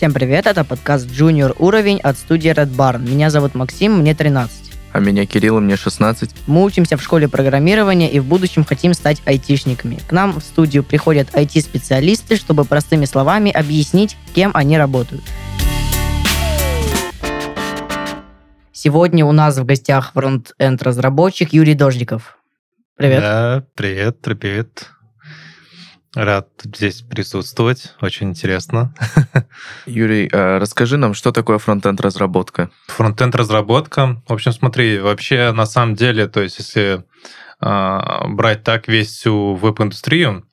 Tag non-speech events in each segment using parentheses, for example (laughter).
Всем привет, это подкаст Junior уровень от студии Red Barn. Меня зовут Максим, мне 13. А меня Кирилл, мне 16. Мы учимся в школе программирования и в будущем хотим стать айтишниками. К нам в студию приходят IT-специалисты, чтобы простыми словами объяснить, кем они работают. Сегодня у нас в гостях фронт-энд разработчик Юрий Дождиков. Привет. Да, привет, привет. Рад здесь присутствовать, очень интересно. (laughs) Юрий, а расскажи нам, что такое фронтенд разработка? Фронтенд разработка, в общем, смотри, вообще на самом деле, то есть если э, брать так весь всю веб-индустрию,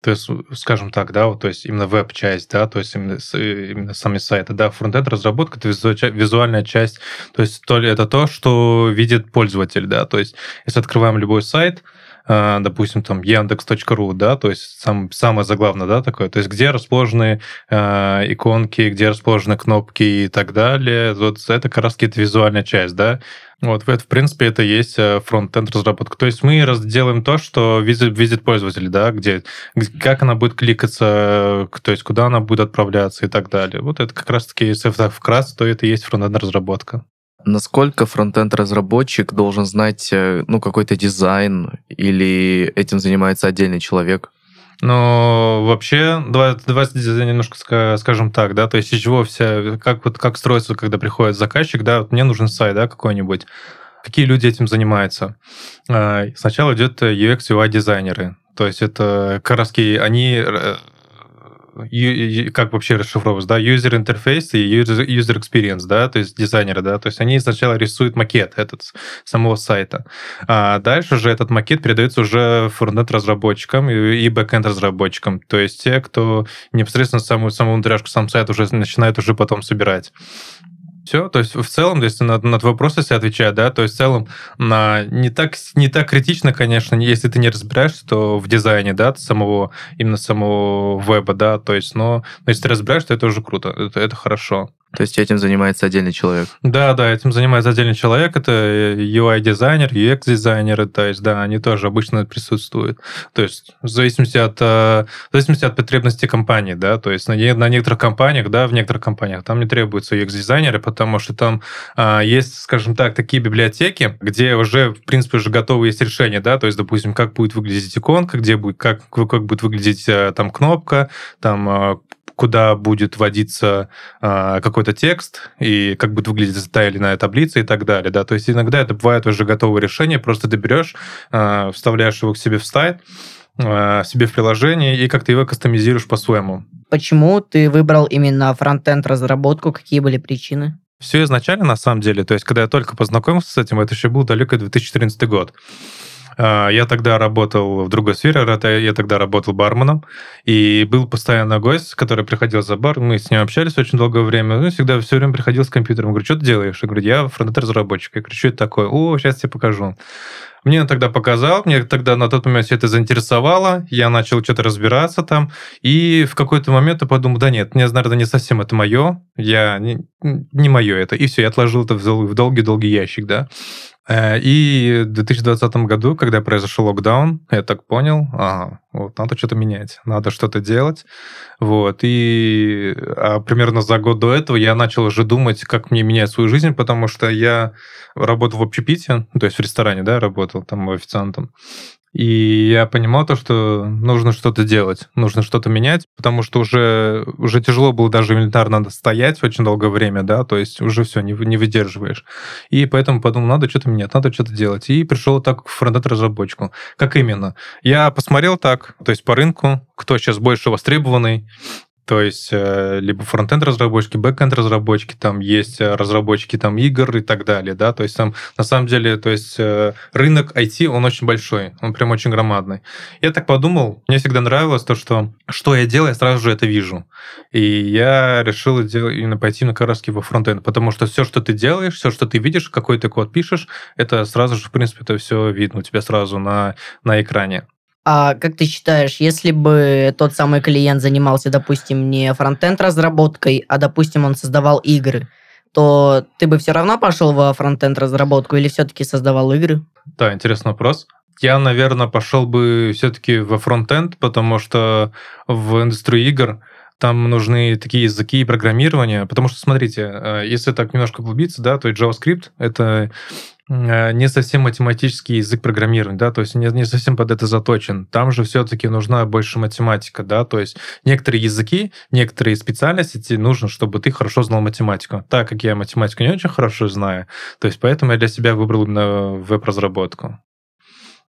то есть, скажем так, да, вот, то есть именно веб-часть, да, то есть именно, именно сами сайты, да, фронтенд разработка это визуальная часть, то есть то ли это то, что видит пользователь, да, то есть если открываем любой сайт, а, допустим, там яндекс.ру, да, то есть сам, самое заглавное, да, такое, то есть где расположены э, иконки, где расположены кнопки и так далее, вот это как раз какая-то визуальная часть, да, вот, это, в принципе, это есть э, фронт-энд разработка. То есть мы делаем то, что видит, видит пользователь, да, где, как она будет кликаться, то есть куда она будет отправляться и так далее. Вот это как раз-таки, если вкратце, то это и есть front-end разработка. Насколько фронтенд-разработчик должен знать э, ну, какой-то дизайн или этим занимается отдельный человек? Ну, вообще, давай, давай немножко скажем так, да, то есть из чего вся, как вот как строится, когда приходит заказчик, да, вот мне нужен сайт, да, какой-нибудь. Какие люди этим занимаются? А, сначала идет UX, UI дизайнеры, то есть это как они э, как вообще расшифровывается, да, user interface и user, user experience, да, то есть дизайнеры, да, то есть они сначала рисуют макет этот самого сайта, а дальше же этот макет передается уже фронтенд разработчикам и, и бэкенд разработчикам, то есть те, кто непосредственно саму, саму внутряшку, сам сайт уже начинает уже потом собирать. Все, то есть в целом, если на, на твой вопрос если отвечать, да, то есть в целом на, не, так, не так критично, конечно, если ты не разбираешься, то в дизайне, да, самого, именно самого веба, да, то есть, но, но если ты разбираешься, то это уже круто, это, это хорошо. То есть этим занимается отдельный человек? Да, да, этим занимается отдельный человек. Это UI-дизайнер, UX-дизайнеры, то есть, да, они тоже обычно присутствуют. То есть в зависимости от, э, в зависимости от потребностей компании, да, то есть на, на некоторых компаниях, да, в некоторых компаниях там не требуются UX-дизайнеры, потому что там а, есть, скажем так, такие библиотеки, где уже, в принципе, уже готовы есть решения, да, то есть, допустим, как будет выглядеть иконка, где будет, как, как будет выглядеть э, там кнопка, там э, куда будет вводиться э, какой-то текст и как будет выглядеть та или иная таблица и так далее. Да? То есть иногда это бывает уже готовое решение, просто ты берешь, э, вставляешь его к себе в сайт, э, себе в приложение и как-то его кастомизируешь по-своему. Почему ты выбрал именно фронтенд разработку? Какие были причины? Все изначально, на самом деле, то есть, когда я только познакомился с этим, это еще был далекий 2014 год. А, я тогда работал в другой сфере, я тогда работал барменом, и был постоянно гость, который приходил за бар, мы с ним общались очень долгое время, ну, всегда все время приходил с компьютером, говорю, что ты делаешь? Я говорю, я фронтенд-разработчик. Я говорю, что это такое? О, сейчас тебе покажу. Мне он тогда показал, мне тогда на тот момент все это заинтересовало, я начал что-то разбираться там, и в какой-то момент я подумал, да нет, мне, наверное, не совсем это мое, я не, не мое это, и все, я отложил это в долгий-долгий ящик, да. Э, и в 2020 году, когда произошел локдаун, я так понял, ага, вот надо что-то менять, надо что-то делать. Вот. И а примерно за год до этого я начал уже думать, как мне менять свою жизнь, потому что я работал в общепите, то есть в ресторане, да, работал там официантом. И я понимал то, что нужно что-то делать, нужно что-то менять, потому что уже, уже тяжело было даже элементарно стоять очень долгое время, да, то есть уже все, не, не выдерживаешь. И поэтому подумал, надо что-то менять, надо что-то делать. И пришел так к фронтенд-разработчику. Как именно? Я посмотрел так, то есть по рынку, кто сейчас больше востребованный, то есть э, либо фронтенд разработчики, бэкенд разработчики, там есть э, разработчики там игр и так далее, да, то есть там на самом деле, то есть э, рынок IT, он очень большой, он прям очень громадный. Я так подумал, мне всегда нравилось то, что что я делаю, я сразу же это вижу. И я решил делать, именно пойти на как во фронтенд, потому что все, что ты делаешь, все, что ты видишь, какой ты код пишешь, это сразу же, в принципе, это все видно у тебя сразу на, на экране. А как ты считаешь, если бы тот самый клиент занимался, допустим, не фронтенд разработкой, а, допустим, он создавал игры, то ты бы все равно пошел во фронтенд разработку или все-таки создавал игры? Да, интересный вопрос. Я, наверное, пошел бы все-таки во фронтенд, потому что в индустрию игр там нужны такие языки программирования, потому что, смотрите, э, если так немножко углубиться, да, то JavaScript — это не совсем математический язык программирования, да, то есть не, не совсем под это заточен. Там же все-таки нужна больше математика, да, то есть некоторые языки, некоторые специальности тебе нужно, чтобы ты хорошо знал математику. Так как я математику не очень хорошо знаю, то есть поэтому я для себя выбрал именно веб-разработку.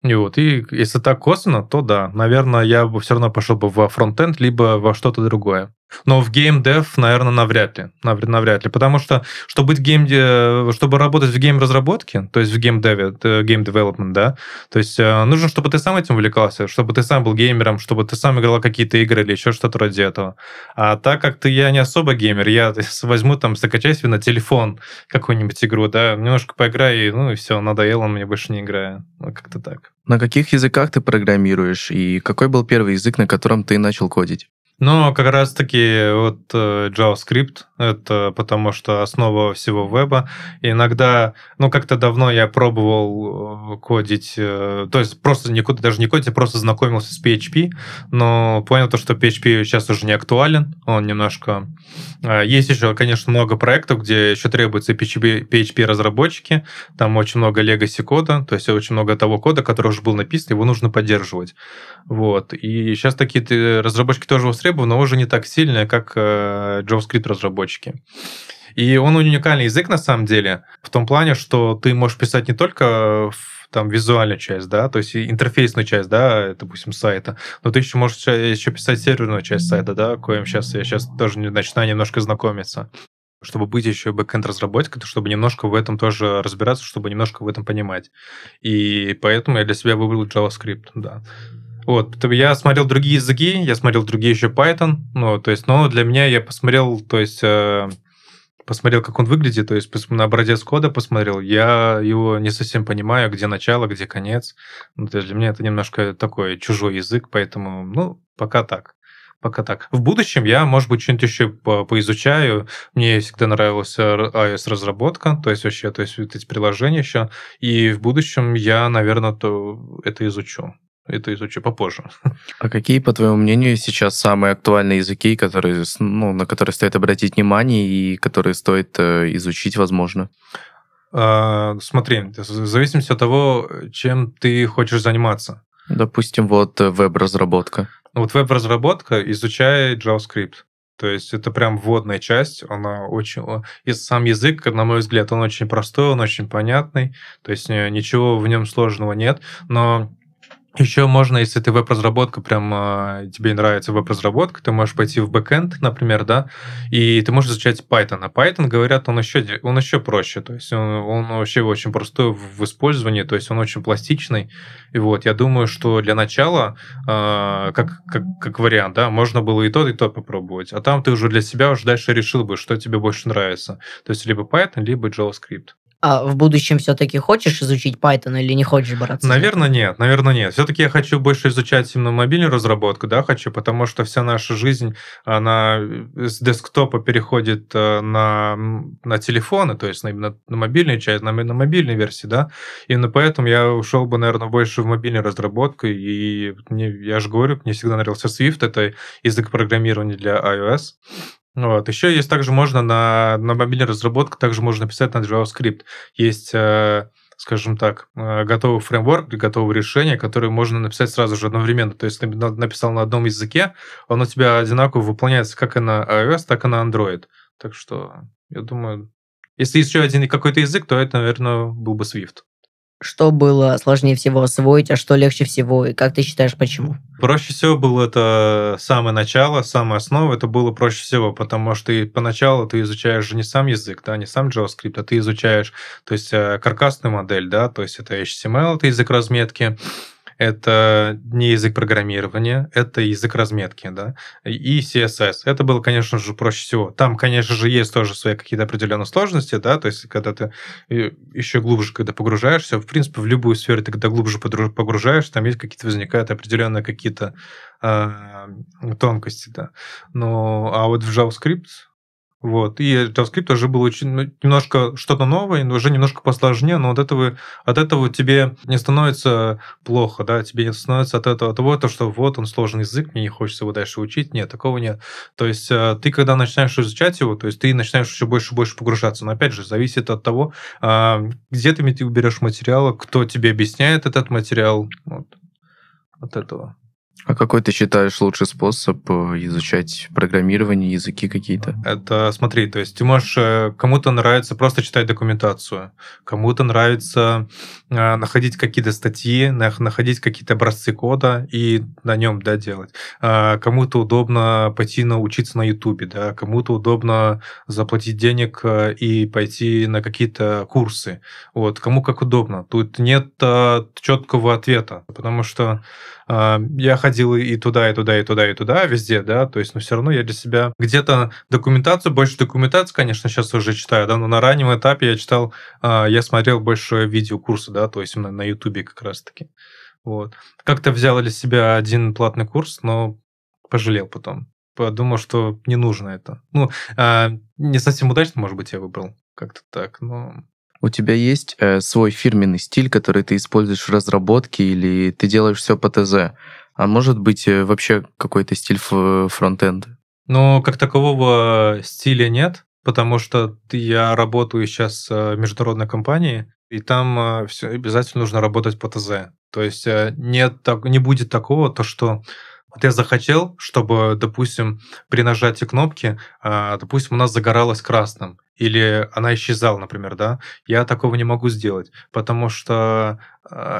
И вот, и если так косвенно, то да, наверное, я бы все равно пошел бы во фронтенд, либо во что-то другое. Но в геймдев, наверное, навряд ли. Навряд ли. Потому что, чтобы быть гейм, чтобы работать в game-разработке, то есть в геймдеве, game development, да, то есть э, нужно, чтобы ты сам этим увлекался, чтобы ты сам был геймером, чтобы ты сам играл какие-то игры или еще что-то вроде этого. А так как ты, я не особо геймер, я (laughs) возьму там, закачаю себе на телефон какую-нибудь игру, да, немножко поиграю, и, ну и все, надоело, мне больше не играю. Ну, как-то так. На каких языках ты программируешь, и какой был первый язык, на котором ты начал кодить? Но как раз-таки вот э, JavaScript, это потому что основа всего веба. И иногда, ну как-то давно я пробовал э, кодить, э, то есть просто не, даже не кодить, а просто знакомился с PHP, но понял то, что PHP сейчас уже не актуален, он немножко... Есть еще, конечно, много проектов, где еще требуются PHP, PHP разработчики, там очень много legacy кода, то есть очень много того кода, который уже был написан, его нужно поддерживать. Вот. И сейчас такие разработчики тоже востребованы, но уже не так сильные, как э, JavaScript разработчики. И он уникальный язык на самом деле, в том плане, что ты можешь писать не только там визуальную часть, да, то есть интерфейсную часть, да, допустим, сайта, но ты еще можешь еще писать серверную часть сайта, да, коим сейчас я сейчас тоже начинаю немножко знакомиться чтобы быть еще бэкэнд разработчиком, чтобы немножко в этом тоже разбираться, чтобы немножко в этом понимать. И поэтому я для себя выбрал JavaScript, да. Вот, я смотрел другие языки, я смотрел другие еще Python, ну, то есть, но для меня я посмотрел, то есть, э, посмотрел, как он выглядит, то есть на образец кода посмотрел, я его не совсем понимаю, где начало, где конец. Ну, то есть для меня это немножко такой чужой язык, поэтому, ну, пока так. Пока так. В будущем я, может быть, что-нибудь еще по поизучаю. Мне всегда нравилась iOS-разработка, то есть вообще, то есть вот эти приложения еще. И в будущем я, наверное, то это изучу это изучу попозже. А какие, по твоему мнению, сейчас самые актуальные языки, которые, ну, на которые стоит обратить внимание и которые стоит э, изучить, возможно? А, смотри, в зависимости от того, чем ты хочешь заниматься. Допустим, вот э, веб-разработка. Вот веб-разработка изучает JavaScript. То есть это прям вводная часть, она очень... И сам язык, на мой взгляд, он очень простой, он очень понятный, то есть э, ничего в нем сложного нет, но еще можно, если ты веб-разработка, прям э, тебе нравится веб-разработка, ты можешь пойти в бэкэнд, например, да, и ты можешь изучать Python. А Python, говорят, он еще, он еще проще, то есть он, он вообще очень простой в использовании, то есть он очень пластичный. И вот, я думаю, что для начала, э, как, как, как вариант, да, можно было и тот, и тот попробовать. А там ты уже для себя уже дальше решил бы, что тебе больше нравится. То есть либо Python, либо JavaScript. А в будущем все-таки хочешь изучить Python или не хочешь браться? Наверное, нет. Наверное, нет. Все-таки я хочу больше изучать именно мобильную разработку, да, хочу, потому что вся наша жизнь, она с десктопа переходит э, на, на телефоны, то есть именно на мобильную часть, на, на мобильной версии, да. Именно поэтому я ушел бы, наверное, больше в мобильную разработку. И мне, я же говорю, мне всегда нравился Swift, это язык программирования для iOS. Вот. Еще есть также можно на, на мобильной разработке, также можно писать на JavaScript. Есть, э, скажем так, э, готовый фреймворк, готовое решение, которое можно написать сразу же одновременно. То есть написал на одном языке, он у тебя одинаково выполняется как и на iOS, так и на Android. Так что, я думаю, если еще один какой-то язык, то это, наверное, был бы Swift. Что было сложнее всего освоить, а что легче всего? И как ты считаешь, почему? Проще всего было это самое начало, самая основа. Это было проще всего, потому что ты поначалу ты изучаешь же не сам язык, да, не сам JavaScript, а ты изучаешь, то есть э, каркасную модель, да, то есть это HTML, это язык разметки, это не язык программирования, это язык разметки, да, и CSS. Это было, конечно же, проще всего. Там, конечно же, есть тоже свои какие-то определенные сложности, да, то есть когда ты э, еще глубже, когда погружаешься, в принципе, в любую сферу ты когда глубже погружаешься, там есть какие-то возникают определенные какие-то э, тонкости, да. Ну, а вот в JavaScript Вот. И JavaScript тоже был очень ну, немножко что-то новое, но уже немножко посложнее, но от этого, от этого тебе не становится плохо, да, тебе не становится от этого того, то, что вот он сложный язык, мне не хочется его дальше учить. Нет, такого нет. То есть э, ты, когда начинаешь изучать его, то есть ты начинаешь еще больше и больше погружаться. Но опять же, зависит от того, а, где ты берешь материалы, кто тебе объясняет этот материал. Вот. От этого. А какой ты считаешь лучший способ э, изучать программирование, языки какие-то? Это, смотри, то есть ты можешь, э, кому-то нравится просто читать документацию, кому-то нравится э, находить какие-то статьи, находить какие-то образцы кода и на нем, да, делать. А кому-то удобно пойти научиться на Ютубе, да, кому-то удобно заплатить денег и пойти на какие-то курсы. Вот, кому как удобно. Тут нет четкого ответа, потому что я ходил и туда, и туда, и туда, и туда, везде, да, то есть, но все равно я для себя где-то документацию, больше документацию, конечно, сейчас уже читаю, да, но на раннем этапе я читал, а, я смотрел больше видеокурсы, да, то есть именно на Ютубе как раз-таки. Вот. Как-то взял для себя один платный курс, но пожалел потом. Подумал, что не нужно это. Ну, а, не совсем удачно, может быть, я выбрал. Как-то так, но у тебя есть э, свой фирменный стиль, который ты используешь в разработке, или ты делаешь все по ТЗ? А может быть э, вообще какой-то стиль фронтенда? Ну, как такового стиля нет, потому что я работаю сейчас в международной компании, и там э, все обязательно нужно работать по ТЗ. То есть э, нет, не будет такого, то что вот я захотел, чтобы, допустим, при нажатии кнопки, а, допустим, у нас загоралась красным, или она исчезала, например, да, я такого не могу сделать, потому что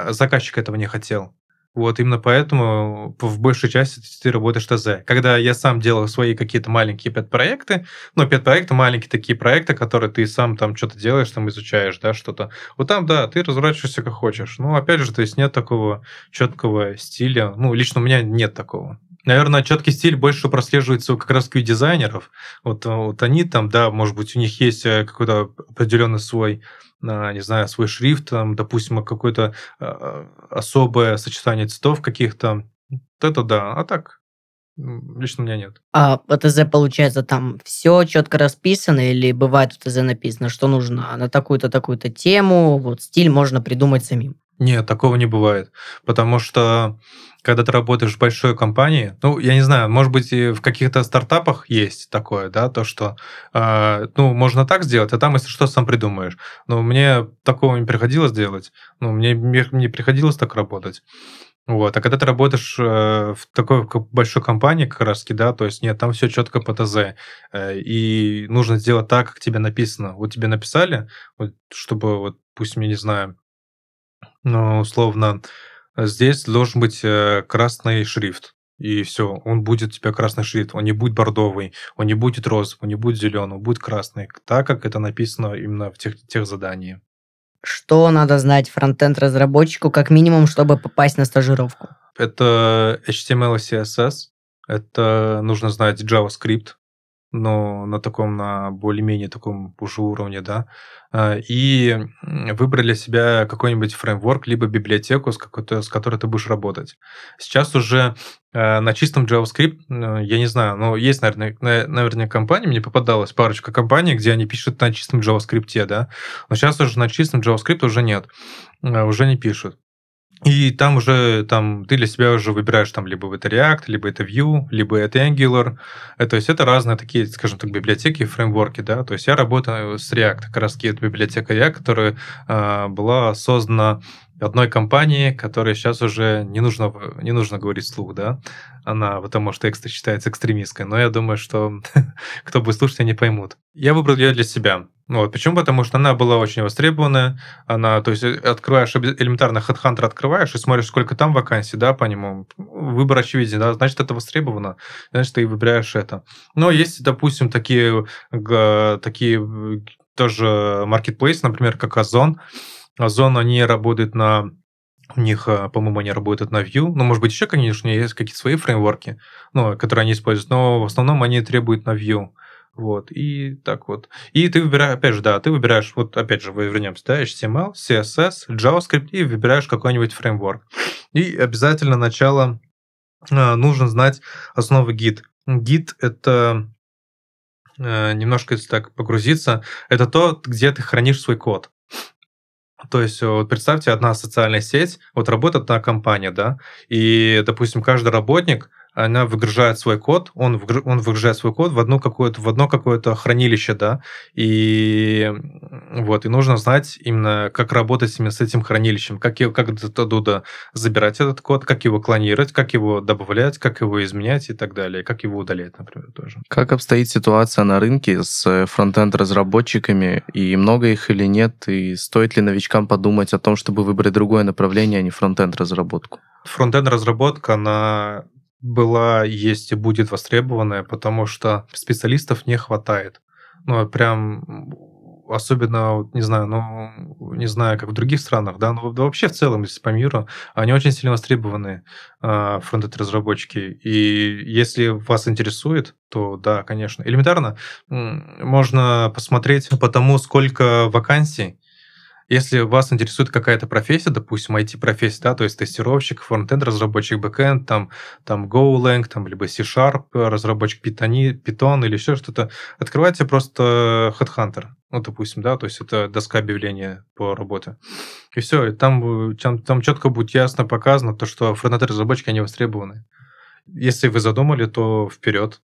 заказчик этого не хотел. Вот именно поэтому в большей части ты работаешь ТЗ. Когда я сам делал свои какие-то маленькие пет-проекты, ну, пет-проекты, маленькие такие проекты, которые ты сам там что-то делаешь, там изучаешь, да, что-то. Вот там, да, ты разворачиваешься как хочешь. Ну, опять же, то есть нет такого четкого стиля. Ну, лично у меня нет такого. Наверное, четкий стиль больше прослеживается как раз у дизайнеров. Вот, вот они там, да, может быть, у них есть э, какой-то определенный свой не знаю, свой шрифт, там, допустим, какое-то а, особое сочетание цветов каких-то. Вот это да. А так, лично у меня нет. А по ТЗ, получается, там все четко расписано или бывает в ТЗ написано, что нужно на такую-то, такую-то тему, вот стиль можно придумать самим? Нет, такого не бывает. Потому что когда ты работаешь в большой компании, ну, я не знаю, может быть, и в каких-то стартапах есть такое, да, то, что, э, ну, можно так сделать, а там, если что, сам придумаешь. Но мне такого не приходилось делать, ну, мне не приходилось так работать. Вот. А когда ты работаешь э, в такой большой компании, как раз да, то есть нет, там все четко по ТЗ. Э, и нужно сделать так, как тебе написано. Вот тебе написали, вот, чтобы, вот, пусть, я не знаю, ну, условно, здесь должен быть э, красный шрифт. И все, он будет у тебя красный шрифт, он не будет бордовый, он не будет розовый, он не будет зеленый, он будет красный, так как это написано именно в тех, тех заданиях. Что надо знать фронтенд-разработчику как минимум, чтобы попасть на стажировку? Это HTML и CSS, это нужно знать JavaScript, но на таком, на более-менее таком уже уровне, да, а, и выбрать для себя какой-нибудь фреймворк, либо библиотеку, с, с которой ты будешь работать. Сейчас уже а, на чистом JavaScript, я не знаю, но есть, наверное, наверное, компании, мне попадалась парочка компаний, где они пишут на чистом JavaScript, да, но сейчас уже на чистом JavaScript уже нет, а, уже не пишут. И там уже там ты для себя уже выбираешь там либо это React, либо это Vue, либо это Angular. Это, то есть это разные такие, скажем так, библиотеки, фреймворки, да. То есть я работаю с React, как раз таки это библиотека React, которая э, была создана одной компании, которая сейчас уже не нужно, не нужно говорить вслух, да, она, потому что текст считается экстремистской, но я думаю, что (laughs) кто будет слушать, они поймут. Я выбрал ее для себя. Вот. Почему? Потому что она была очень востребованная. Она, то есть, открываешь элементарно HeadHunter открываешь и смотришь, сколько там вакансий, да, по нему. Выбор очевиден, да, значит, это востребовано, значит, ты выбираешь это. Но есть, допустим, такие, такие тоже маркетплейсы, например, как Озон. Озон, они работают на у них, а, по-моему, они работают на Vue. Ну, может быть, еще, конечно, есть какие-то свои фреймворки, ну, которые они используют, но в основном они требуют на Vue. Вот, и так вот. И ты выбираешь, опять же, да, ты выбираешь, вот опять же, вернемся, да, HTML, CSS, JavaScript, и выбираешь какой-нибудь фреймворк. И обязательно начало э, нужно знать основы гид. Гид — это э, немножко если так погрузиться, это то, где ты хранишь свой код. То есть, вот представьте, одна социальная сеть, вот работает одна компания, да, и, допустим, каждый работник она выгружает свой код, он, он выгружает свой код в одно какое-то, в одно какое-то хранилище, да, и вот, и нужно знать именно, как работать именно с этим хранилищем, как, его, как оттуда забирать этот код, как его клонировать, как его добавлять, как его изменять и так далее, как его удалять, например, тоже. Как обстоит ситуация на рынке с фронтенд-разработчиками, и много их или нет, и стоит ли новичкам подумать о том, чтобы выбрать другое направление, а не фронтенд-разработку? Фронтенд-разработка, она была, есть и будет востребованная, потому что специалистов не хватает. Ну, прям особенно, не знаю, ну, не знаю, как в других странах, да, но вообще в целом, если по миру, они очень сильно востребованы, э, фронтенд-разработчики. И если вас интересует, то да, конечно. Элементарно можно посмотреть по тому, сколько вакансий если вас интересует какая-то профессия, допустим, IT-профессия, да, то есть тестировщик, фронтенд, разработчик бэкенд, там, там GoLang, там, либо C-Sharp, разработчик Python, Python или еще что-то, открывайте просто Headhunter, ну, допустим, да, то есть это доска объявления по работе. И все, и там, там, там четко будет ясно показано то, что фронтенд-разработчики, они востребованы. Если вы задумали, то вперед,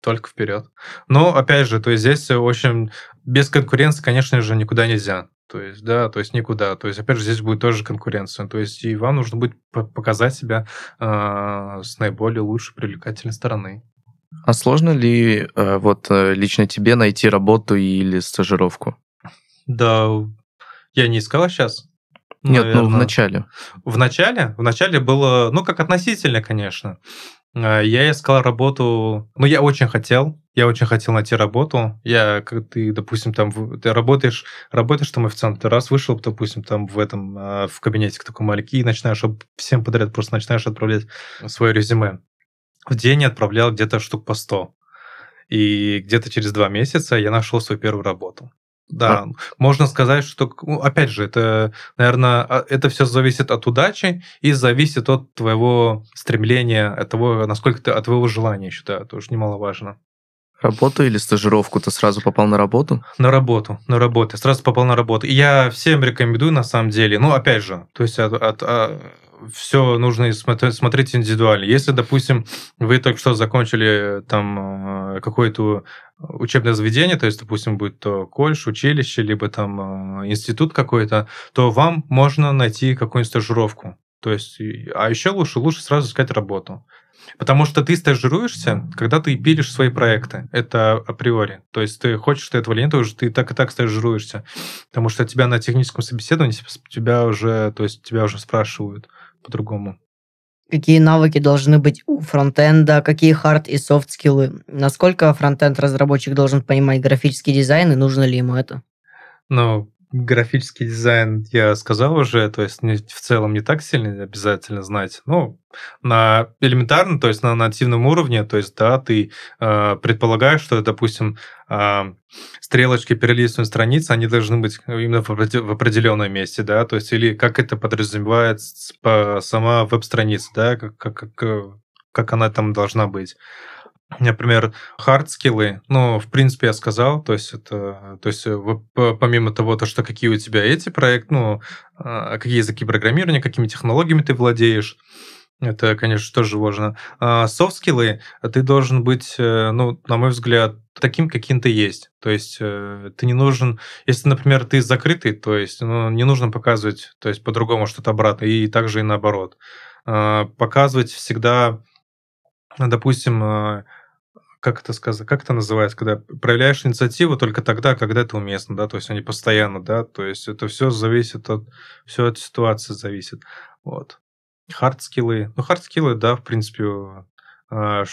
только вперед. Но, опять же, то есть здесь очень без конкуренции, конечно же, никуда нельзя. То есть, да, то есть никуда. То есть, опять же, здесь будет тоже конкуренция. То есть, и вам нужно будет показать себя э, с наиболее лучшей привлекательной стороны. А сложно ли э, вот э, лично тебе найти работу или стажировку? Да, я не искала сейчас. Нет, наверное. ну в начале. В начале? В начале было, ну, как относительно, конечно. А, я искал работу, ну, я очень хотел, я очень хотел найти работу. Я, как ты, допустим, там, ты работаешь, работаешь там официантом, ты раз вышел, допустим, там в этом, а, в кабинете такой маленький, и начинаешь всем подряд просто начинаешь отправлять свое резюме. В день я отправлял где-то штук по 100. И где-то через два месяца я нашел свою первую работу. Да, можно сказать, что, ну, опять же, это, наверное, а, это все зависит от удачи и зависит от твоего стремления, от того, насколько ты, от твоего желания, считаю, тоже немаловажно. Работу или стажировку? Ты сразу попал на работу? На работу, на работу. Сразу попал на работу. И я всем рекомендую, на самом деле, ну, опять же, то есть от, от, от а, все нужно смотреть, индивидуально. Если, допустим, вы только что закончили там а, какое-то учебное заведение, то есть, допустим, будет то колледж, училище, либо там э, институт какой-то, то вам можно найти какую-нибудь стажировку. То есть, а еще лучше, лучше сразу искать работу. Потому что ты стажируешься, когда ты пилишь свои проекты. Это априори. То есть ты хочешь ты этого или нет, уже ты так и так стажируешься. Потому что тебя на техническом собеседовании тебя уже, то есть тебя уже спрашивают по-другому какие навыки должны быть у фронтенда, какие hard и софт скиллы, насколько фронтенд разработчик должен понимать графический дизайн и нужно ли ему это? Ну, графический дизайн я сказал уже, то есть в целом не так сильно обязательно знать. Ну, на элементарно, то есть на нативном уровне, то есть, да, ты э, предполагаешь, что, допустим, э, стрелочки перелистывания страниц, они должны быть именно в, в определенном месте, да, то есть, или как это подразумевает сама веб-страница, да, как, как, как, как она там должна быть например, хард-скиллы, ну, в принципе, я сказал, то есть это, то есть помимо того, то, что какие у тебя эти проекты, ну, а, какие языки программирования, какими технологиями ты владеешь, это, конечно, тоже важно. Софт-скиллы ты должен быть, э, ну, на мой взгляд, таким, каким ты есть. То есть э, ты не нужен, если, например, ты закрытый, то есть ну, не нужно показывать, то есть по-другому что-то обратно, и также и наоборот. А, показывать всегда, допустим, а, как это сказать, как это называется, когда проявляешь инициативу только тогда, когда это уместно, да, то есть они постоянно, да, то есть это все зависит от, все от ситуации зависит, вот. Хардскиллы, ну, хардскиллы, да, в принципе, а,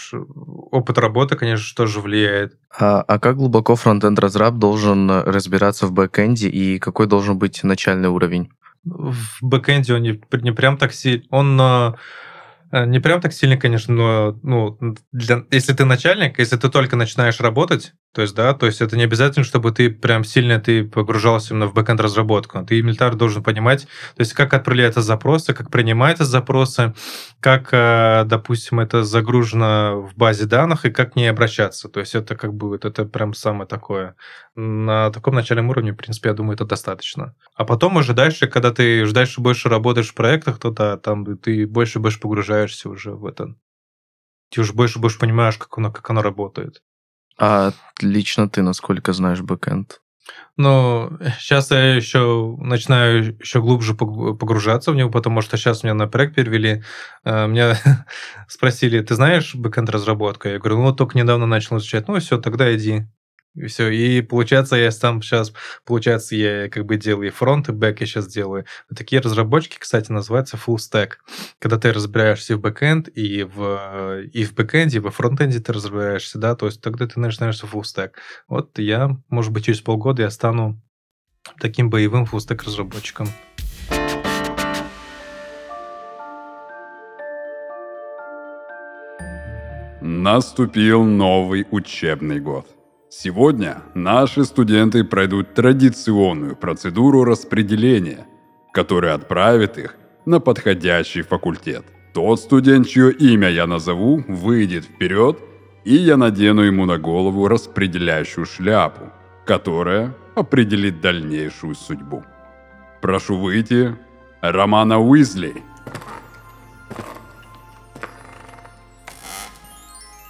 опыт работы, конечно, тоже влияет. А, а как глубоко фронтенд разраб должен разбираться в бэкэнде и какой должен быть начальный уровень? В бэкэнде он не, не прям так сильно, он а, не прям так сильно, конечно, но ну, для, если ты начальник, если ты только начинаешь работать, То есть, да, то есть это не обязательно, чтобы ты прям сильно ты погружался именно в бэкэнд разработку. Ты элементарно должен понимать, то есть как отправляются запросы, как принимаются запросы, как, э, допустим, это загружено в базе данных и как к ней обращаться. То есть это как бы вот это прям самое такое. На таком начальном уровне, в принципе, я думаю, это достаточно. А потом уже дальше, когда ты дальше больше работаешь в проектах, то да, там ты больше больше погружаешься уже в это. Ты уже больше больше понимаешь, как оно, как оно работает. А лично ты насколько знаешь бэкэнд? Ну, сейчас я еще начинаю еще глубже погружаться в него, потому что сейчас меня на проект перевели. Э, меня (laughs) спросили, ты знаешь бэкэнд разработку? Я говорю, ну, вот только недавно начал изучать. Ну, все, тогда иди. И все. И получается, я сам сейчас, получается, я как бы делаю и фронт, и бэк я сейчас делаю. Такие разработчики, кстати, называются full stack. Когда ты разбираешься в бэкэнд, и в, и в бэкэнде, и во фронтенде ты разбираешься, да, то есть тогда ты начинаешься full stack. Вот я, может быть, через полгода я стану таким боевым full stack разработчиком. Наступил новый учебный год. Сегодня наши студенты пройдут традиционную процедуру распределения, которая отправит их на подходящий факультет. Тот студент, чье имя я назову, выйдет вперед, и я надену ему на голову распределяющую шляпу, которая определит дальнейшую судьбу. Прошу выйти Романа Уизли.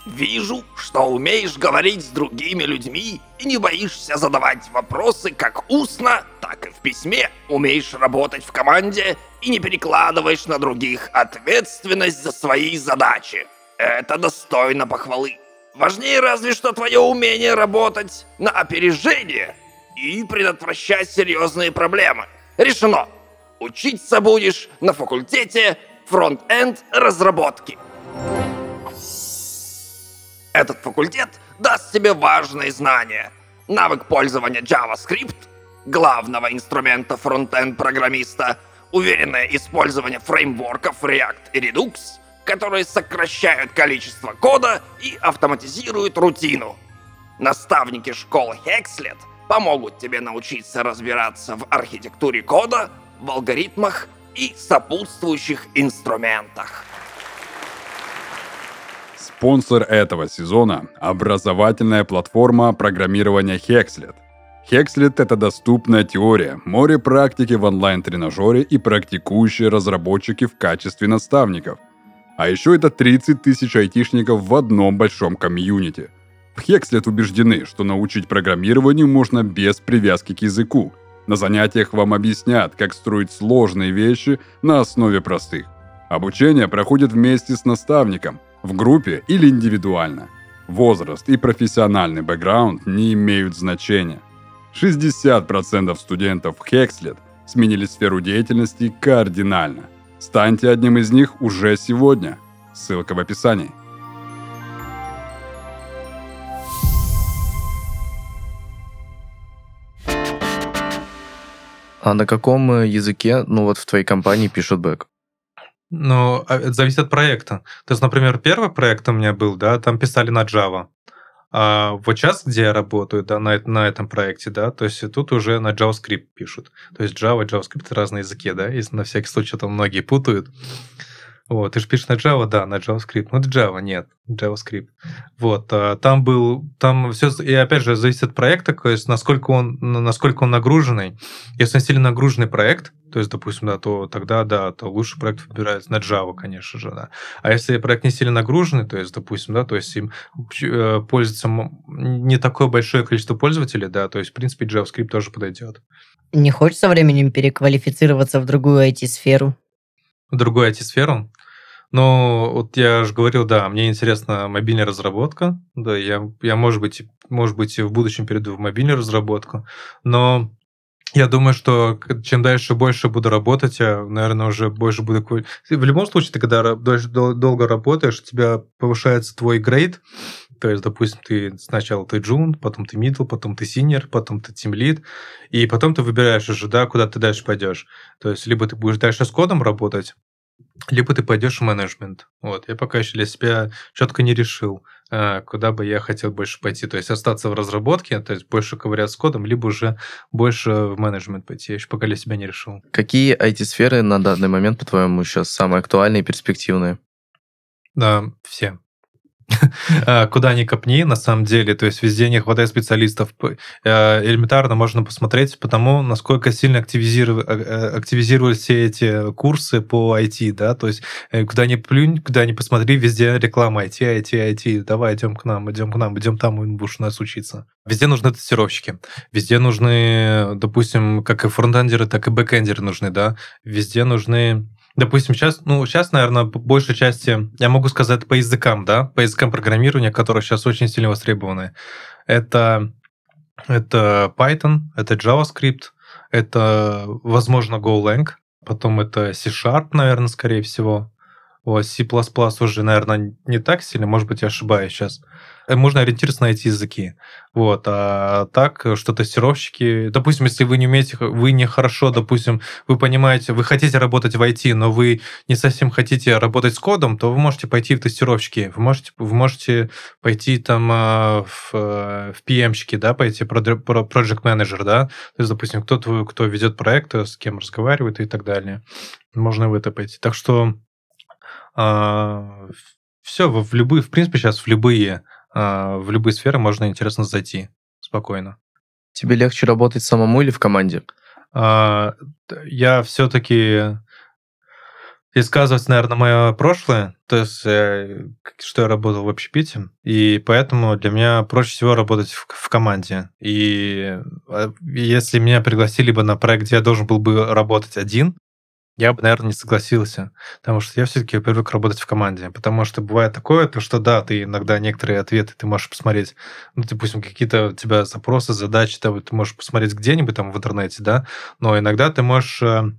Вижу, что умеешь говорить с другими людьми и не боишься задавать вопросы как устно, так и в письме. Умеешь работать в команде и не перекладываешь на других ответственность за свои задачи. Это достойно похвалы. Важнее разве что твое умение работать на опережение и предотвращать серьезные проблемы. Решено. Учиться будешь на факультете фронт-энд разработки. Этот факультет даст тебе важные знания. Навык пользования JavaScript, главного инструмента фронтенд-программиста, уверенное использование фреймворков React и Redux, которые сокращают количество кода и автоматизируют рутину. Наставники школы Hexlet помогут тебе научиться разбираться в архитектуре кода, в алгоритмах и сопутствующих инструментах. Спонсор этого сезона – образовательная платформа программирования Hexlet. Hexlet – это доступная теория, море практики в онлайн-тренажере и практикующие разработчики в качестве наставников. А еще это 30 тысяч айтишников в одном большом комьюнити. В Hexlet убеждены, что научить программированию можно без привязки к языку. На занятиях вам объяснят, как строить сложные вещи на основе простых. Обучение проходит вместе с наставником – в группе или индивидуально. Возраст и профессиональный бэкграунд не имеют значения. 60% студентов Хекслет сменили сферу деятельности кардинально. Станьте одним из них уже сегодня. Ссылка в описании. А на каком э, языке, ну вот в твоей компании пишут бэк? Ну, это зависит от проекта. То есть, например, первый проект у меня был, да, там писали на Java. А вот сейчас, где я работаю, да, на, на этом проекте, да, то есть тут уже на JavaScript пишут. То есть Java, JavaScript — разные языки, да, если на всякий случай там многие путают. Вот, ты же пишешь на Java, да, на JavaScript. Ну, это Java, нет, JavaScript. Вот, а, там был, там все, и опять же, зависит от проекта, то есть насколько он, насколько он нагруженный. Если он сильно нагруженный проект, то есть, допустим, да, то тогда, да, то лучше проект выбирается на Java, конечно же, да. А если проект не сильно нагруженный, то есть, допустим, да, то есть им э, пользуется не такое большое количество пользователей, да, то есть, в принципе, JavaScript тоже подойдет. Не хочешь со временем переквалифицироваться в другую IT-сферу? В другую IT-сферу? Ну, вот я же говорил, да, мне интересна мобильная разработка. Да, я, я может быть, может быть, в будущем перейду в мобильную разработку. Но я думаю, что чем дальше больше буду работать, я, наверное, уже больше буду... В любом случае, ты когда долго работаешь, у тебя повышается твой грейд, то есть, допустим, ты сначала ты джун, потом ты middle, потом ты senior, потом ты тимлид, и потом ты выбираешь уже, да, куда ты дальше пойдешь. То есть, либо ты будешь дальше с кодом работать, либо ты пойдешь в менеджмент. Вот, я пока еще для себя четко не решил. э, куда бы я хотел больше пойти. То есть остаться в разработке, то есть больше ковырять с кодом, либо уже больше в менеджмент пойти. Я еще пока для себя не решил. Какие IT-сферы на данный момент, по-твоему, сейчас самые актуальные и перспективные? Да, все. А, (laughs) куда ни копни, на самом деле, то есть везде не хватает специалистов. Э, элементарно можно посмотреть по тому, насколько сильно э, э, активизировались все эти курсы по IT, да, то есть куда ни плюнь, куда ни посмотри, везде реклама IT, IT, IT, давай идем к нам, идем к нам, идем там, будешь у нас учиться. Везде нужны тестировщики, везде нужны, допустим, как и фронтендеры, так и бэкендеры нужны, да, везде нужны Допустим, сейчас, ну, сейчас, наверное, по большей части, я могу сказать по языкам, да, по языкам программирования, которые сейчас очень сильно востребованы. Это, это Python, это JavaScript, это, возможно, GoLang, потом это C-Sharp, наверное, скорее всего. Вот, C++ уже, наверное, не так сильно, может быть, я ошибаюсь сейчас. Э, можно ориентироваться на эти языки. Вот. А так, что тестировщики... Допустим, если вы не умеете, вы не хорошо, допустим, вы понимаете, вы хотите работать в IT, но вы не совсем хотите работать с кодом, то вы можете пойти в тестировщики, вы можете, вы можете пойти там а, в, в PM-щики, да, пойти project manager, да, то есть, допустим, кто-то, кто ведет проект, с кем разговаривает и так далее. Можно в это пойти. Так что а, все, в любые, в принципе, сейчас в любые в любые сферы можно интересно зайти спокойно. Тебе легче работать самому или в команде? А, я все-таки и сказывать, наверное, мое прошлое, то есть, э, что я работал в общепите, и поэтому для меня проще всего работать в, в команде. И а, если меня пригласили бы на проект, где я должен был бы работать один, я бы, наверное, не согласился, потому что я все-таки привык работать в команде, потому что бывает такое, то что да, ты иногда некоторые ответы ты можешь посмотреть, ну, допустим, какие-то у тебя запросы, задачи, ты можешь посмотреть где-нибудь там в интернете, да, но иногда ты можешь э,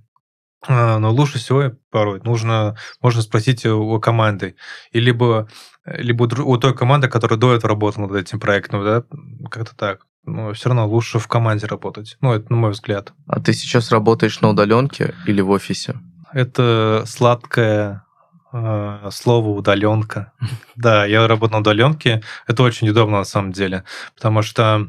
э, но лучше всего порой нужно, можно спросить у команды. И либо, либо у той команды, которая до этого работала над этим проектом, да, как-то так но все равно лучше в команде работать. Ну, это на мой взгляд. А ты сейчас работаешь на удаленке или в офисе? Это сладкое э, слово удаленка. (laughs) Да, я работаю на удаленке. Это очень удобно на самом деле, потому что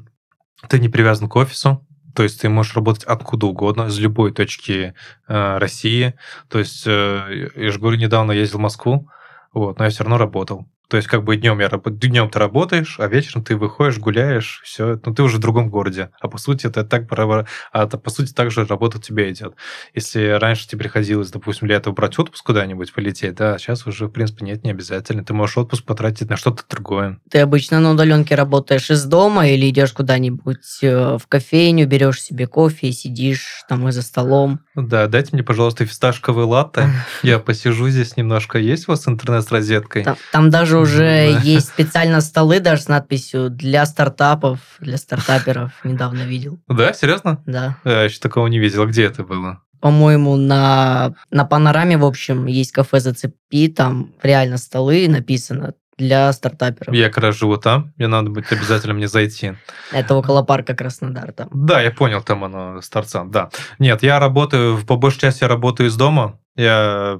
ты не привязан к офису, то есть ты можешь работать откуда угодно, из любой точки э, России. То есть э, я же говорю, недавно ездил в Москву, вот, но я все равно работал. То есть как бы днем я днем ты работаешь, а вечером ты выходишь, гуляешь, все, ну ты уже в другом городе. А по сути это так, а по сути также работа у тебя идет. Если раньше тебе приходилось, допустим, для этого брать отпуск куда-нибудь, полететь, да, сейчас уже, в принципе, нет, не обязательно. Ты можешь отпуск потратить на что-то другое. Ты обычно на удаленке работаешь из дома или идешь куда-нибудь э, в кофейню, берешь себе кофе и сидишь там и за столом? Да, дайте мне, пожалуйста, фисташковый латте. (laughs) Я посижу здесь немножко. Есть у вас интернет с розеткой? Там, там даже уже есть специально столы даже с надписью «Для стартапов», «Для стартаперов». Недавно видел. Да, серьезно? Да. Я еще такого не видел. Где это было? По-моему, на, на панораме, в общем, есть кафе «Зацепи», там реально столы написано для стартаперов. Я как раз живу там, мне надо будет обязательно мне зайти. Это около парка Краснодар там. Да, я понял, там оно, с торца, да. Нет, я работаю, по большей части я работаю из дома. Я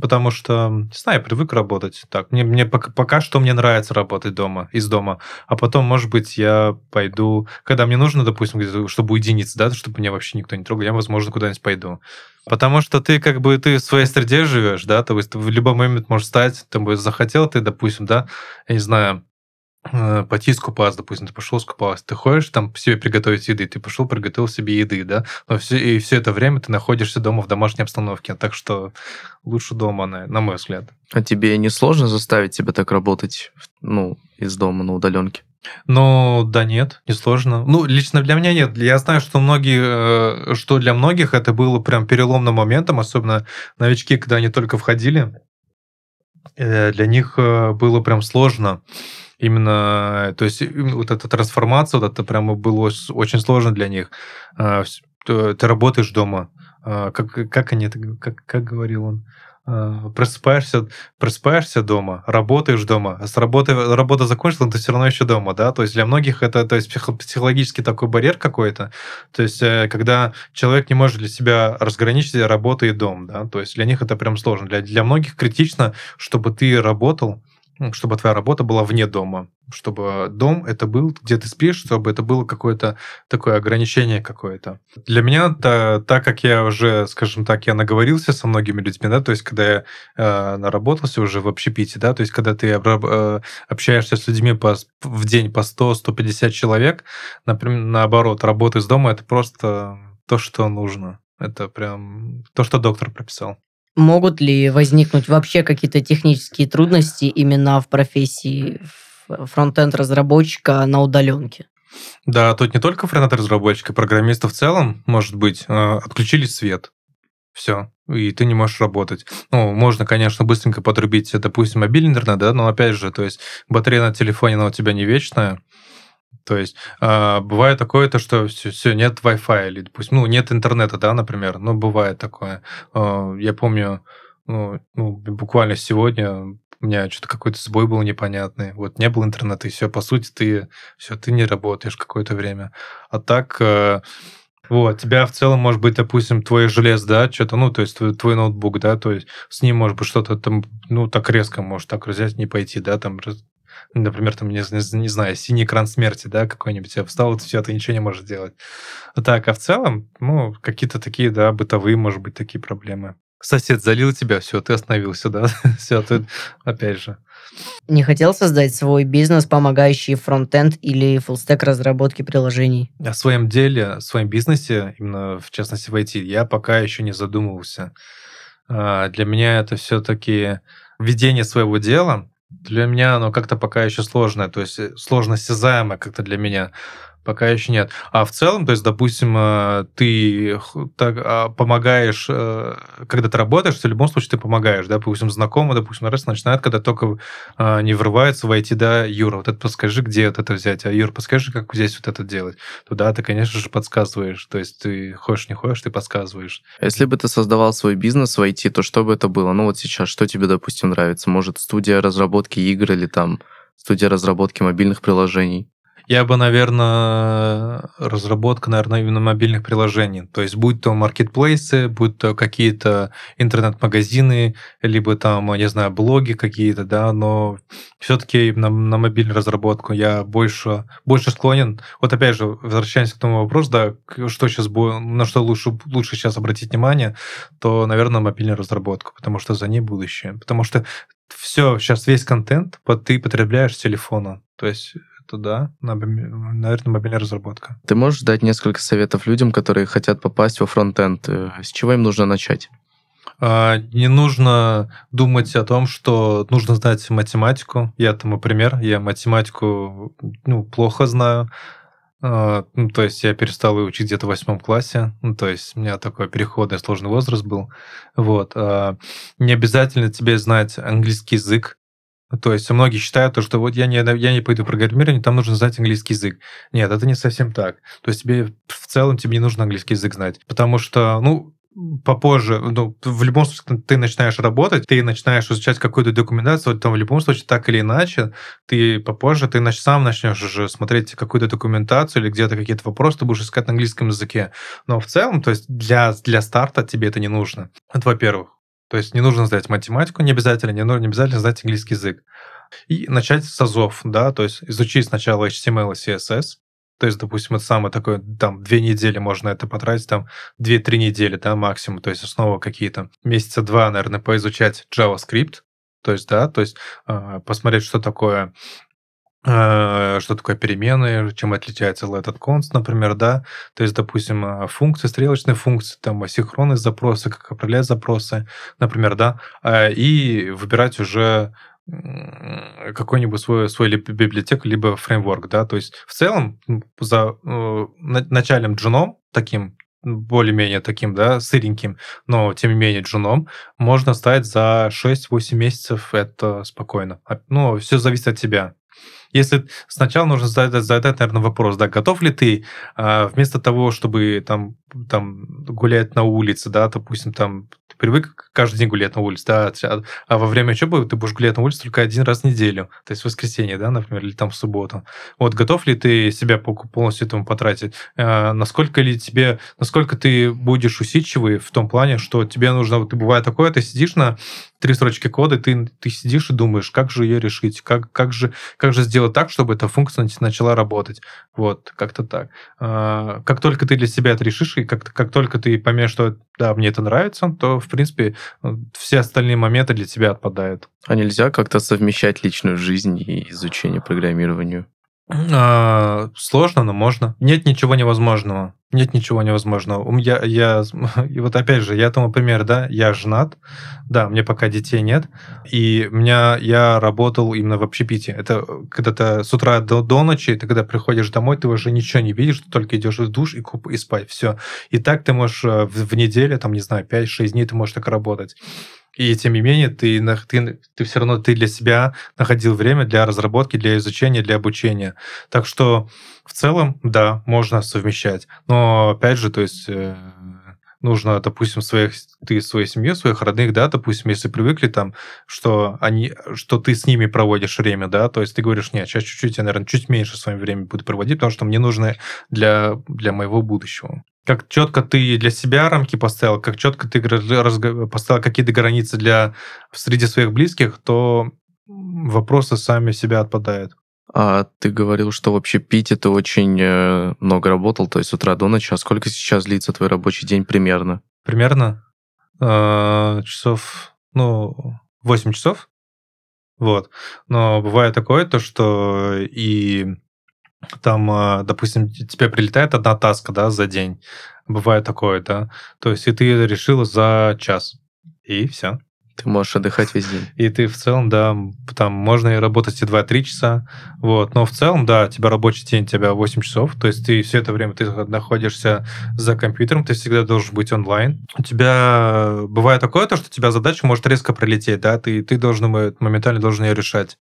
потому что, не знаю, я привык работать так. Мне, мне пока, пока что мне нравится работать дома, из дома. А потом, может быть, я пойду, когда мне нужно, допустим, чтобы уединиться, да, чтобы меня вообще никто не трогал, я, возможно, куда-нибудь пойду. Потому что ты как бы ты в своей среде живешь, да, то есть в любой момент можешь стать, ты захотел ты, допустим, да, я не знаю, пойти искупаться, допустим, ты пошел искупаться, ты ходишь там себе приготовить еды, ты пошел приготовил себе еды, да, но все, и все это время ты находишься дома в домашней обстановке, так что лучше дома, на, на мой взгляд. А тебе не сложно заставить себя так работать, ну, из дома на удаленке? Ну, да нет, не сложно. Ну, лично для меня нет. Я знаю, что многие, э, что для многих это было прям переломным моментом, особенно новички, когда они только входили, э, для них было прям сложно именно, то есть вот эта трансформация, вот это прямо было очень сложно для них. А, ты работаешь дома, а, как, как они, как, как говорил он, а, просыпаешься, просыпаешься дома, работаешь дома, с работы, работа закончилась, но ты все равно еще дома, да, то есть для многих это то есть психологический такой барьер какой-то, то есть э, когда человек не может для себя разграничить работу и дом, да, то есть для них это прям сложно, для, для многих критично, чтобы ты работал, чтобы твоя работа была вне дома, чтобы дом это был, где ты спишь, чтобы это было какое-то такое ограничение какое-то. Для меня, то, так как я уже, скажем так, я наговорился со многими людьми, да, то есть когда я э, наработался уже в общепите, да, то есть когда ты э, общаешься с людьми по, в день по 100-150 человек, например, наоборот, работа из дома это просто то, что нужно. Это прям то, что доктор прописал. Могут ли возникнуть вообще какие-то технические трудности именно в профессии фронтенд разработчика на удаленке? Да, тут не только фронтенд разработчика, программисты в целом, может быть, э, отключили свет. Все, и ты не можешь работать. Ну, можно, конечно, быстренько подрубить, допустим, мобильный интернет, да, но опять же, то есть батарея на телефоне, она у тебя не вечная, то есть э, бывает такое, то, что все, все, нет Wi-Fi, или, допустим, ну, нет интернета, да, например, ну, бывает такое. Э, я помню, ну, ну, буквально сегодня у меня что-то какой-то сбой был непонятный. Вот не было интернета, и все, по сути, ты все, ты не работаешь какое-то время. А так, э, вот, тебя в целом, может быть, допустим, твой желез, да, что-то, ну, то есть твой, твой ноутбук, да, то есть с ним, может быть, что-то там, ну, так резко может так взять, не пойти, да, там например, там, не, не, знаю, синий экран смерти, да, какой-нибудь, я встал, и все, ты ничего не можешь делать. Так, а в целом, ну, какие-то такие, да, бытовые, может быть, такие проблемы. Сосед залил тебя, все, ты остановился, да, (laughs) все, ты, опять же. Не хотел создать свой бизнес, помогающий фронтенд или фуллстек разработки приложений? О своем деле, о своем бизнесе, именно в частности в IT, я пока еще не задумывался. А, для меня это все-таки ведение своего дела, для меня оно как-то пока еще сложное, то есть э, сложно осязаемое как-то для меня. Пока еще нет. А в целом, то есть, допустим, э, ты так, а, помогаешь, э, когда ты работаешь, в любом случае ты помогаешь, да, допустим, знакомый, допустим, раз начинает, когда только а, не врывается войти, да, Юра, вот это подскажи, где вот это взять, а Юра, подскажи, как здесь вот это делать. Туда ты, конечно же, подсказываешь, то есть ты хочешь, не хочешь, ты подсказываешь. Если бы ты создавал свой бизнес в IT, то что бы это было? Ну вот сейчас, что тебе, допустим, нравится? Может, студия разработки игр или там студия разработки мобильных приложений? Я бы, наверное, разработка, наверное, именно мобильных приложений. То есть, будь то маркетплейсы, будь то какие-то интернет-магазины, либо там, не знаю, блоги какие-то, да, но все-таки на, на мобильную разработку я больше, больше склонен. Вот опять же, возвращаясь к тому вопросу, да, что сейчас на что лучше, лучше сейчас обратить внимание, то, наверное, мобильную разработку, потому что за ней будущее. Потому что все, сейчас весь контент ты потребляешь с телефона. То есть то да, наверное, мобильная разработка. Ты можешь дать несколько советов людям, которые хотят попасть во фронтенд? Э, с чего им нужно начать? А, не нужно думать о том, что нужно знать математику. Я тому пример. Я математику ну, плохо знаю. А, ну, то есть я перестал ее учить где-то в восьмом классе. Ну, то есть у меня такой переходный сложный возраст был. Вот. А, не обязательно тебе знать английский язык. То есть многие считают, что вот я не, я не пойду программирование, там нужно знать английский язык. Нет, это не совсем так. То есть тебе в целом тебе не нужно английский язык знать. Потому что, ну, попозже, ну, в любом случае, ты начинаешь работать, ты начинаешь изучать какую-то документацию, то в любом случае, так или иначе, ты попозже, ты сам начнешь уже смотреть какую-то документацию или где-то какие-то вопросы, ты будешь искать на английском языке. Но в целом, то есть для, для старта тебе это не нужно. Это во-первых. То есть не нужно знать математику, не обязательно, не, нужно, не обязательно знать английский язык. И начать с азов, да, то есть изучить сначала HTML и CSS, то есть, допустим, это самое такое, там, две недели можно это потратить, там, две-три недели, да, максимум, то есть снова какие-то месяца два, наверное, поизучать JavaScript, то есть, да, то есть э, посмотреть, что такое что такое перемены, чем отличается этот const, например, да, то есть, допустим, э, функции, стрелочные функции, там, синхронность запросы, как определять запросы, например, да, э, и выбирать уже какой-нибудь свой, свой либо библиотеку, либо фреймворк, да, то есть в целом за начальным джуном таким более-менее таким, да, сыреньким, но тем не менее джуном, можно стать за 6-8 месяцев, это спокойно. А, ну, все зависит от тебя. Если сначала нужно задать, задать наверное, вопрос, да, готов ли ты а, вместо того, чтобы там, там гулять на улице, да, допустим, там привык каждый день гулять на улице, да, а, а во время учебы ты будешь гулять на улице только один раз в неделю, то есть в воскресенье, да, например, или там в субботу. Вот готов ли ты себя полностью этому потратить? А, насколько ли тебе, насколько ты будешь усидчивый в том плане, что тебе нужно, вот бывает такое, ты сидишь на три строчки кода, ты, ты сидишь и думаешь, как же ее решить, как, как, же, как же сделать так, чтобы эта функция начала работать. Вот, как-то так. А, как только ты для себя это решишь, и как, как только ты поймешь, что да, мне это нравится, то, в принципе, все остальные моменты для тебя отпадают. А нельзя как-то совмещать личную жизнь и изучение программированию? А, сложно, но можно. Нет ничего невозможного. Нет ничего невозможного. У меня, я, (laughs) и вот опять же, я тому пример, да, я женат, да, мне пока детей нет, и меня, я работал именно в общепите. Это когда ты с утра до, до ночи, ты когда приходишь домой, ты уже ничего не видишь, ты только идешь в душ и, куп, и спать, все. И так ты можешь э, в, в неделю, там, не знаю, 5-6 дней ты можешь так работать. И тем не менее, ты, ты, ты все равно ты для себя находил время для разработки, для изучения, для обучения. Так что в целом, да, можно совмещать. Но опять же, то есть э, нужно, допустим, своих, ты свою семью, своих родных, да, допустим, если привыкли там, что они, что ты с ними проводишь время, да, то есть ты говоришь, нет, сейчас чуть-чуть, я, наверное, чуть меньше с вами время буду проводить, потому что мне нужно для, для моего будущего как четко ты для себя рамки поставил, как четко ты поставил какие-то границы для среди своих близких, то вопросы сами себя отпадают. А ты говорил, что вообще пить это очень э, много работал, то есть с утра до ночи. А сколько сейчас длится твой рабочий день примерно? Примерно э, часов, ну, 8 часов. Вот. Но бывает такое, то, что и там, а, допустим, тебе прилетает одна таска, да, за день. Бывает такое, да. То есть и ты решил за час. И все. Ты можешь отдыхать весь день. И ты в целом, да, там можно и работать и 2-3 часа, вот, но в целом, да, у тебя рабочий день, у тебя 8 часов, то есть ты все это время ты находишься за компьютером, ты всегда должен быть онлайн. У тебя бывает такое, то, что у тебя задача может резко прилететь, да, ты, ты должен моментально должен ее решать.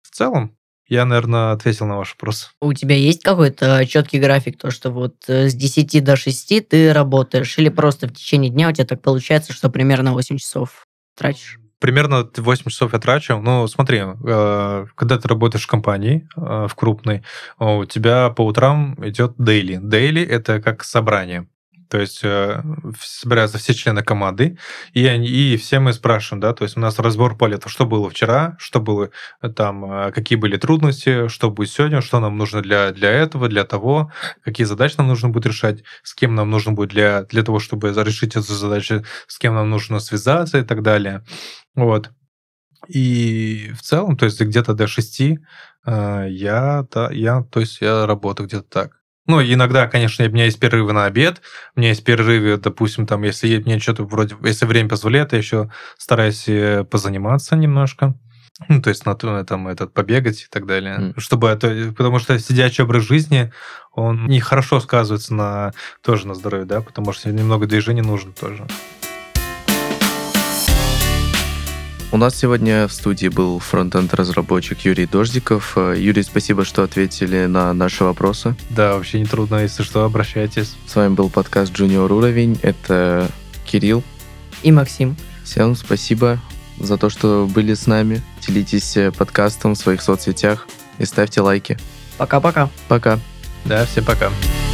В целом, я, наверное, ответил на ваш вопрос. У тебя есть какой-то четкий график, то, что вот э, с 10 до 6 ты работаешь, или просто в течение дня у тебя так получается, что примерно 8 часов тратишь? Примерно 8 часов я трачу. Ну, смотри, э, когда ты работаешь в компании, э, в крупной, у тебя по утрам идет дейли. Дейли — это как собрание. То есть э, собираются все члены команды, и, они, и все мы спрашиваем, да, то есть у нас разбор поля, то, что было вчера, что было э, там, э, какие были трудности, что будет сегодня, что нам нужно для, для этого, для того, какие задачи нам нужно будет решать, с кем нам нужно будет для, для того, чтобы решить эту задачу, с кем нам нужно связаться и так далее. Вот. И в целом, то есть где-то до 6 э, я, да, я, то есть я работаю где-то так. Ну, иногда, конечно, у меня есть перерывы на обед, у меня есть перерывы, допустим, там, если мне что-то вроде, если время позволяет, я еще стараюсь э, позаниматься немножко. Ну, то есть на там этот побегать и так далее, mm. чтобы это, потому что сидячий образ жизни, он нехорошо сказывается на тоже на здоровье, да, потому что немного движения нужно тоже. У нас сегодня в студии был фронтенд-разработчик Юрий Дождиков. Э, Юрий, спасибо, что ответили на наши вопросы. Да, вообще не трудно, если что, обращайтесь. С вами был подкаст Junior Уровень. Это Кирилл. И Максим. Всем спасибо за то, что были с нами. Делитесь э, подкастом в своих соцсетях и ставьте лайки. Пока-пока. Пока. Да, всем пока. -пока.